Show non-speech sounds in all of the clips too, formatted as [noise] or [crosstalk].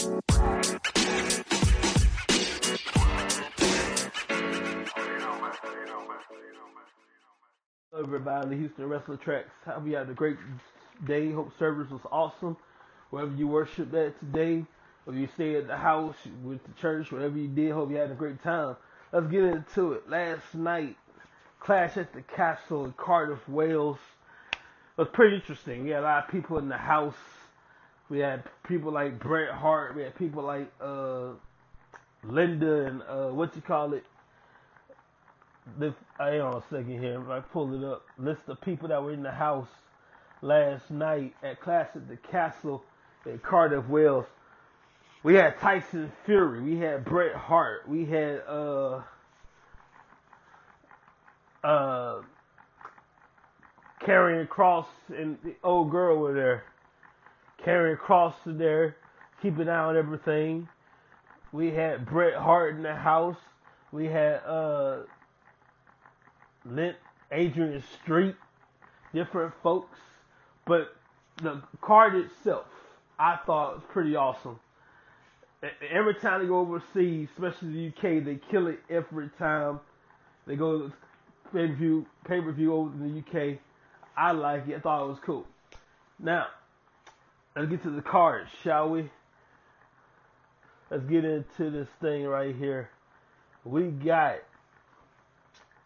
Hello everybody, the Houston Wrestler Tracks. Hope you had a great day. Hope service was awesome. Wherever you worshiped at today, or you stayed at the house, with the church, whatever you did, hope you had a great time. Let's get into it. Last night, Clash at the Castle in Cardiff, Wales. It was pretty interesting. We had a lot of people in the house. We had people like Bret Hart. We had people like uh, Linda and uh, what you call it, the hang on a second here. I pull it up, list of people that were in the house last night at Clash at the Castle in Cardiff, Wales. We had Tyson Fury. We had Bret Hart. We had uh uh Karrion Kross and the old girl were there. Karrion Kross was there, keeping eye on everything. We had Bret Hart in the house. We had uh Lint, Adrian Street, different folks. But the card itself, I thought was pretty awesome. Every time they go overseas, especially the UK, they kill it every time. They go pay per view, pay per view over in the UK. I like it. I thought it was cool. Now, let's get to the cards, shall we? Let's get into this thing right here. We got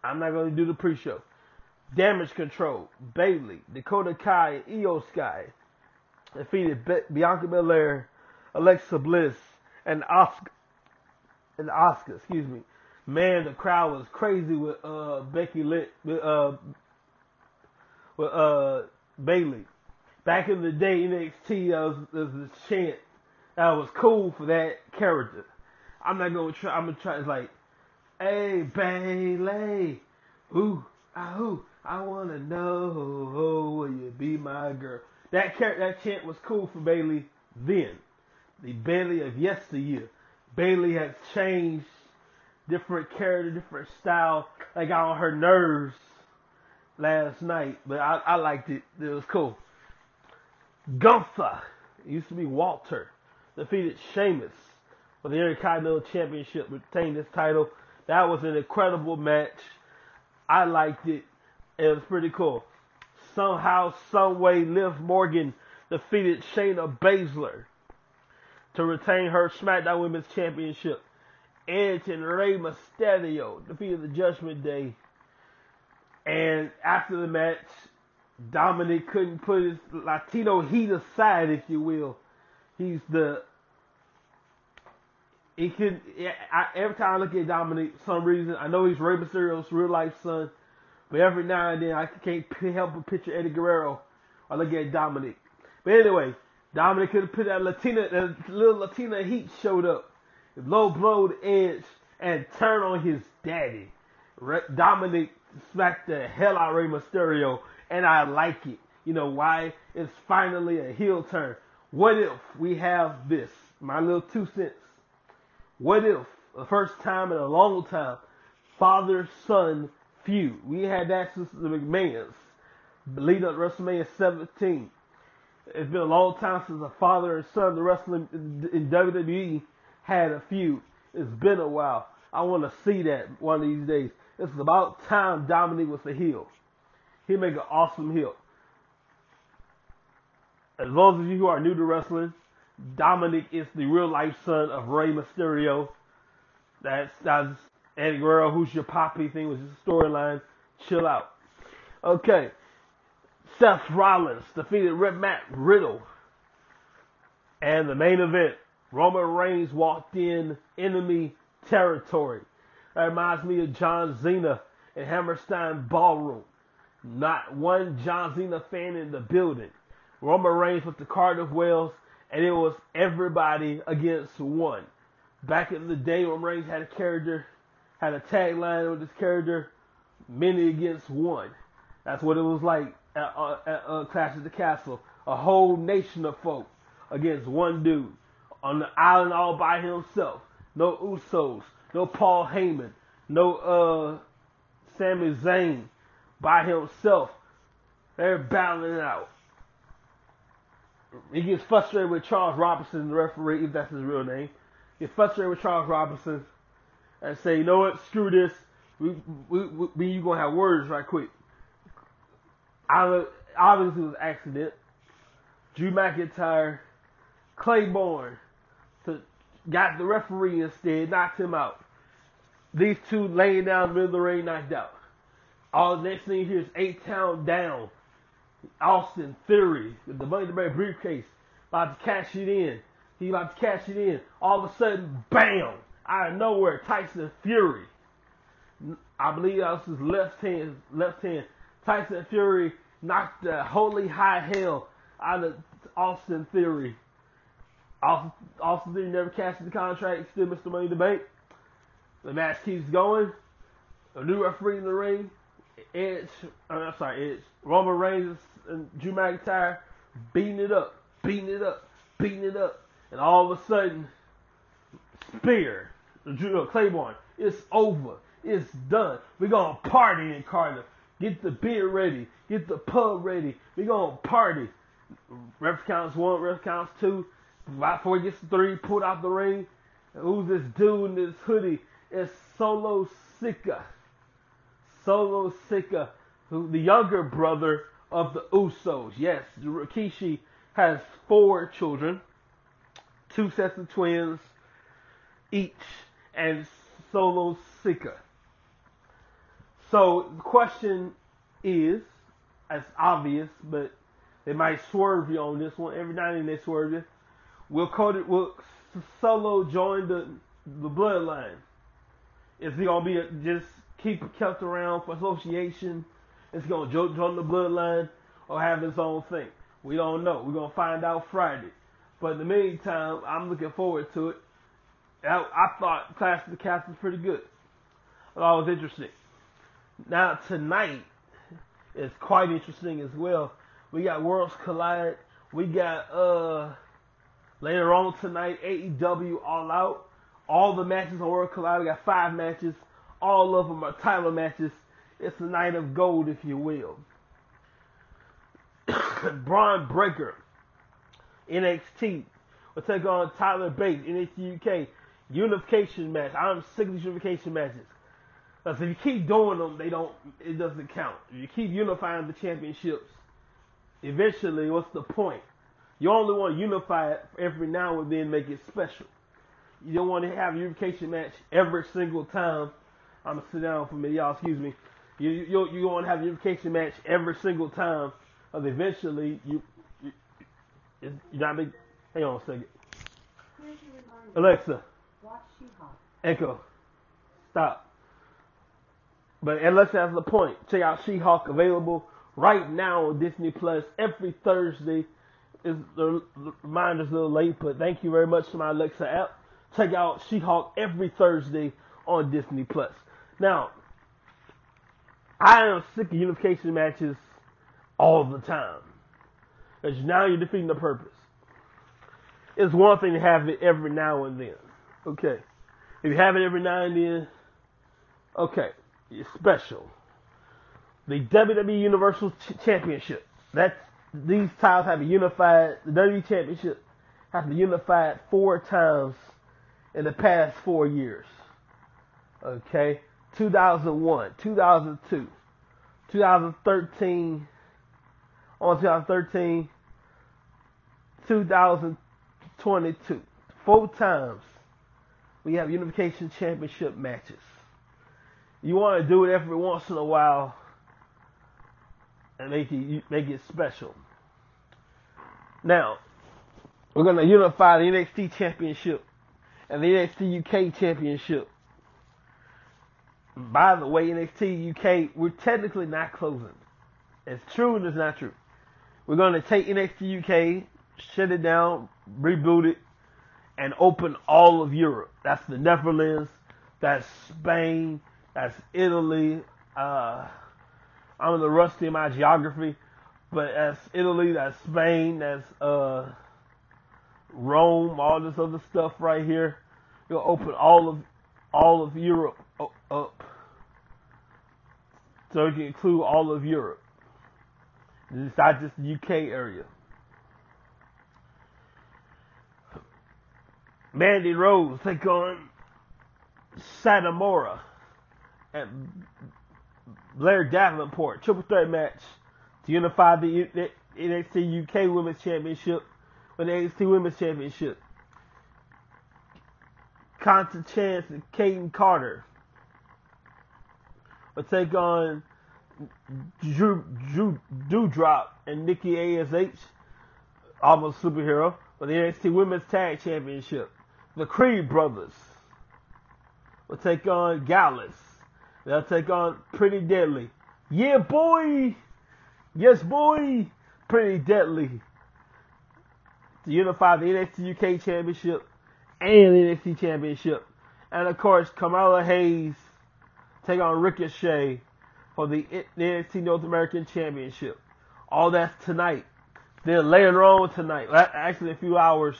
I'm not going to do the pre-show. Damage Control, Bayley, Dakota Kai, Iyo Sky defeated Be- Bianca Belair, Alexa Bliss, and Asuka. And Asuka, excuse me. Man, the crowd was crazy with uh, Becky Lynch, with uh, with uh, Bayley. Back in the day, NXT there was, there was a chant that was cool for that character. I'm not gonna try. I'm gonna try. It's like Hey, Bayley. Ooh, ah, ooh, I wanna know will you be my girl? That car- that chant was cool for Bayley then. The Bayley of yesteryear. Bayley has changed, different character, different style. Like got on her nerves last night, but I, I liked it. It was cool. Gunther, it used to be Walter, defeated Sheamus for the Intercontinental Championship, retained this title. That was an incredible match. I liked it. It was pretty cool. Somehow, someway, Liv Morgan defeated Shayna Baszler to retain her SmackDown Women's Championship. Edge and Rey Mysterio defeated the Judgment Day. And after the match, Dominic couldn't put his Latino heat aside, if you will. He's the he could. I, every time I look at Dominic, some reason I know he's Rey Mysterio's real life son, but every now and then I can't help but picture Eddie Guerrero. I look at Dominic. But anyway, Dominic could have put that Latina, that little Latina heat showed up, low blowed edge, and turn on his daddy. Dominic smacked the hell out of Rey Mysterio, and I like it. You know why? It's finally a heel turn. What if we have this? My little two cents. What if the first time in a long time, father son feud? We had that since the McMahons, lead up WrestleMania 17. It's been a long time since a father and son, the wrestling in WWE, had a feud. It's been a while. I want to see that one of these days. It's about time Dominic was the heel. He make an awesome heel. As those of you who are new to wrestling, Dominic is the real life son of Rey Mysterio. That's that's Eddie Guerrero, who's your poppy thing was just a storyline. Chill out. Okay. Seth Rollins defeated Red Matt Riddle. And the main event, Roman Reigns walked in enemy territory. That reminds me of John Cena and Hammerstein Ballroom. Not one John Cena fan in the building. Roman Reigns with the Cardiff Wales and it was everybody against one. Back in the day, when Reigns had a character, had a tagline with this character, many against one. That's what it was like at, uh, at uh, Clash of the Castle. A whole nation of folk against one dude on the island all by himself. No Usos, no Paul Heyman, no uh, Sami Zayn by himself. They're battling it out. he gets frustrated with Charles Robinson, the referee, if that's his real name. He gets frustrated with Charles Robinson and say, you know what, screw this. We, we, we, you gonna have words right quick. Obviously it was accident. Drew McIntyre, Claymore, to, got the referee instead, knocked him out. These two laying down middle of the ring, knocked out. All the next thing you hear is eight town down. Austin Theory the money to bank briefcase about to cash it in. He about to cash it in. All of a sudden, bam! Out of nowhere, Tyson Fury. I believe that was his left hand. Left hand. Tyson Fury knocked the holy high hell out of Austin Theory. Austin, Theory never cashed the contract. Still Mr. Money the Bank. The match keeps going. A new referee in the ring. Edge, uh, I'm sorry, Edge. Roman Reigns and Drew McIntyre beating it up, beating it up, beating it up, and all of a sudden, Spear, Drew uh, Claymore, it's over, it's done. We're gonna party in Cardiff. Get the beer ready, get the pub ready. We're gonna party. Ref counts one, ref counts two. Right before he gets to three, pulled out the ring. Who's this dude in this hoodie? It's Solo Sikoa. Solo Sikoa, who the younger brother of the Usos. Yes, Rikishi has four children, two sets of twins each, and Solo Sikoa. So the question is, it's obvious, but they might swerve you on this one. Every now and then they swerve you. Will Cody, will Solo join the the bloodline? Is he gonna be a, just keep kept around for association? It's gonna join the bloodline or have its own thing? We don't know. We're gonna find out Friday. But in the meantime, I'm looking forward to it. I, I thought Clash of the Cast was pretty good. I it was interesting. Now tonight is quite interesting as well. We got Worlds Collide. We got uh later on tonight AEW All Out. All the matches on World Collide. We got five matches. All of them are title matches. It's a night of gold, if you will. [coughs] Bron Breakker, NXT, will take on Tyler Bates, NXT UK. Unification match. I'm sick of these unification matches. Because if you keep doing them, they don't. It doesn't count. If you keep unifying the championships, eventually, what's the point? You only want to unify it every now and then, make it special. You don't want to have a unification match every single time. I'm gonna sit down for a minute, y'all. Excuse me. You you you to have a unification match every single time, because eventually you you you not be. Hang on a second. Alexa. Echo. Stop. But unless that's the point, check out She-Hulk available right now on Disney Plus every Thursday. Is the reminder's a little late, but thank you very much to my Alexa app. Check out She-Hulk every Thursday on Disney Plus. Now, I am sick of unification matches all the time. Because now you're defeating the purpose. It's one thing to have it every now and then. Okay. If you have it every now and then, okay, it's special. The WWE Universal Ch- Championship. That's these titles have been unified. The WWE Championship has been unified four times in the past four years. Okay, 2001, 2002, 2013, on 2013, 2022, four times we have unification championship matches. You want to do it every once in a while and make it make it special. Now, we're gonna unify the NXT championship and the NXT UK championship. By the way, NXT UK, we're technically not closing. It's true and it's not true. We're gonna take NXT UK, shut it down, reboot it, and open all of Europe. That's the Netherlands, that's Spain, that's Italy. Uh, I'm a little rusty in my geography, but that's Italy, that's Spain, that's uh, Rome, all this other stuff right here. You'll open all of all of Europe up, so it can include all of Europe. It's not just the UK area. Mandy Rose take on Satomura and Blair Davenport. Triple threat match to unify the, NXT UK Women's Championship with the NXT Women's Championship. Constance Chance and Kayden Carter will take on Drew, Drew Doudrop and Nikki ASH, almost superhero, for the NXT Women's Tag Championship. The Creed Brothers will take on Gallus. They'll take on Pretty Deadly. Yeah, boy! Yes, boy! Pretty Deadly. To unify the NXT UK Championship and the NXT Championship. And of course, Carmelo Hayes take on Ricochet for the NXT North American Championship. All that's tonight. Then later on tonight, actually a few hours,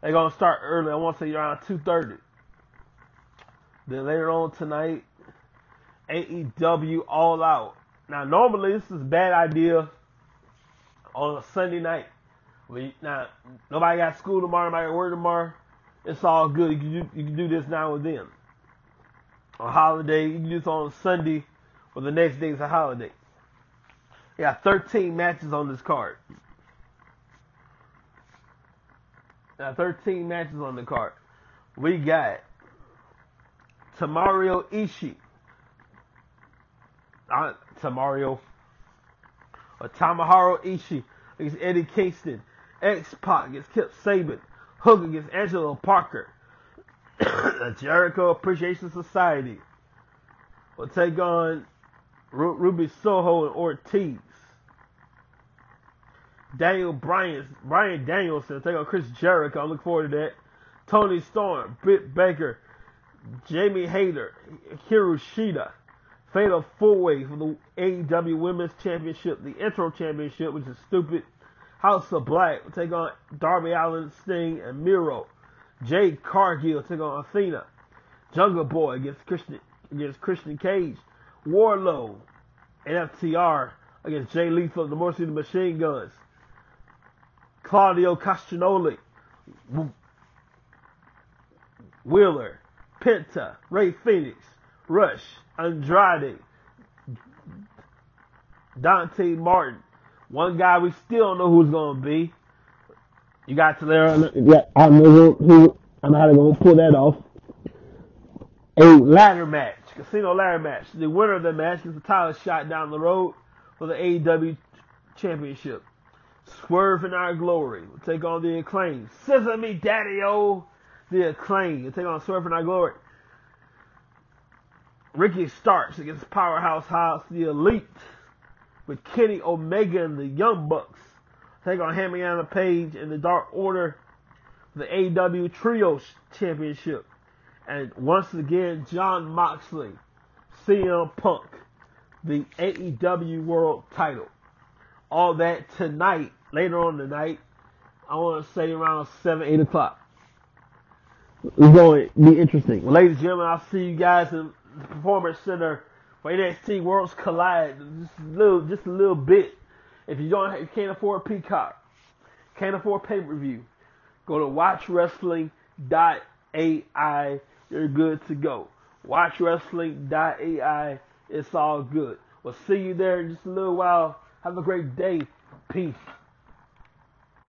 they're gonna start early. I want to say around two thirty. Then later on tonight, AEW All Out. Now normally this is a bad idea on a Sunday night. We, now nobody got school tomorrow, nobody got work tomorrow. It's all good. You can do, you can do this now and then. On holiday, you can do this on Sunday or the next day is a holiday. Got 13 matches on this card. Now 13 matches on the card. We got Tamario Ishii. Uh, Tamario. Or Tamaharo Ishii against Eddie Kingston. X-Pac against Kip Sabian. Hook against Angelo Parker. [coughs] the Jericho Appreciation Society will take on Ruby Soho and Ortiz. Daniel Bryan, Bryan Danielson take on Chris Jericho. I'm looking forward to that. Toni Storm, Britt Baker, Jamie Hayter, Hikaru Shida. Fatal four way for the AEW Women's Championship, the intro championship, which is stupid. House of Black will take on Darby Allin, Sting, and Miro. Jade Cargill took on Athena. Jungle Boy against Christian against Christian Cage. Wardlow and FTR against Jay Lethal, the Mercy of the Machine Guns. Claudio Castagnoli. Wheeler, Penta, Rey Fenix. Rush, Andrade, Dante Martin. One guy we still don't know who's going to be. You got to there. Yeah, I know who. I'm going to pull that off. A ladder match, casino ladder match. The winner of the match gets a title shot down the road for the AEW Championship. Swerve in our glory. We'll take on the acclaim. Scissor me, daddy o. The acclaim. We'll take on Swerve in our glory. Ricky Starks against Powerhouse Hobbs, the Elite, with Kenny Omega and the Young Bucks. Take on Hangman Page in the Dark Order, the AEW Trios Championship. And once again, Jon Moxley, CM Punk, the AEW World Title. All that tonight, later on tonight. I want to say around 7, 8 o'clock. It's going to be interesting. Well, ladies and gentlemen, I'll see you guys in the Performance Center for NXT Worlds Collide. Just a little, just a little bit. If you don't, you can't afford Peacock, can't afford pay per view, go to watchwrestling.ai. You're good to go. Watchwrestling.ai. It's all good. We'll see you there in just a little while. Have a great day. Peace.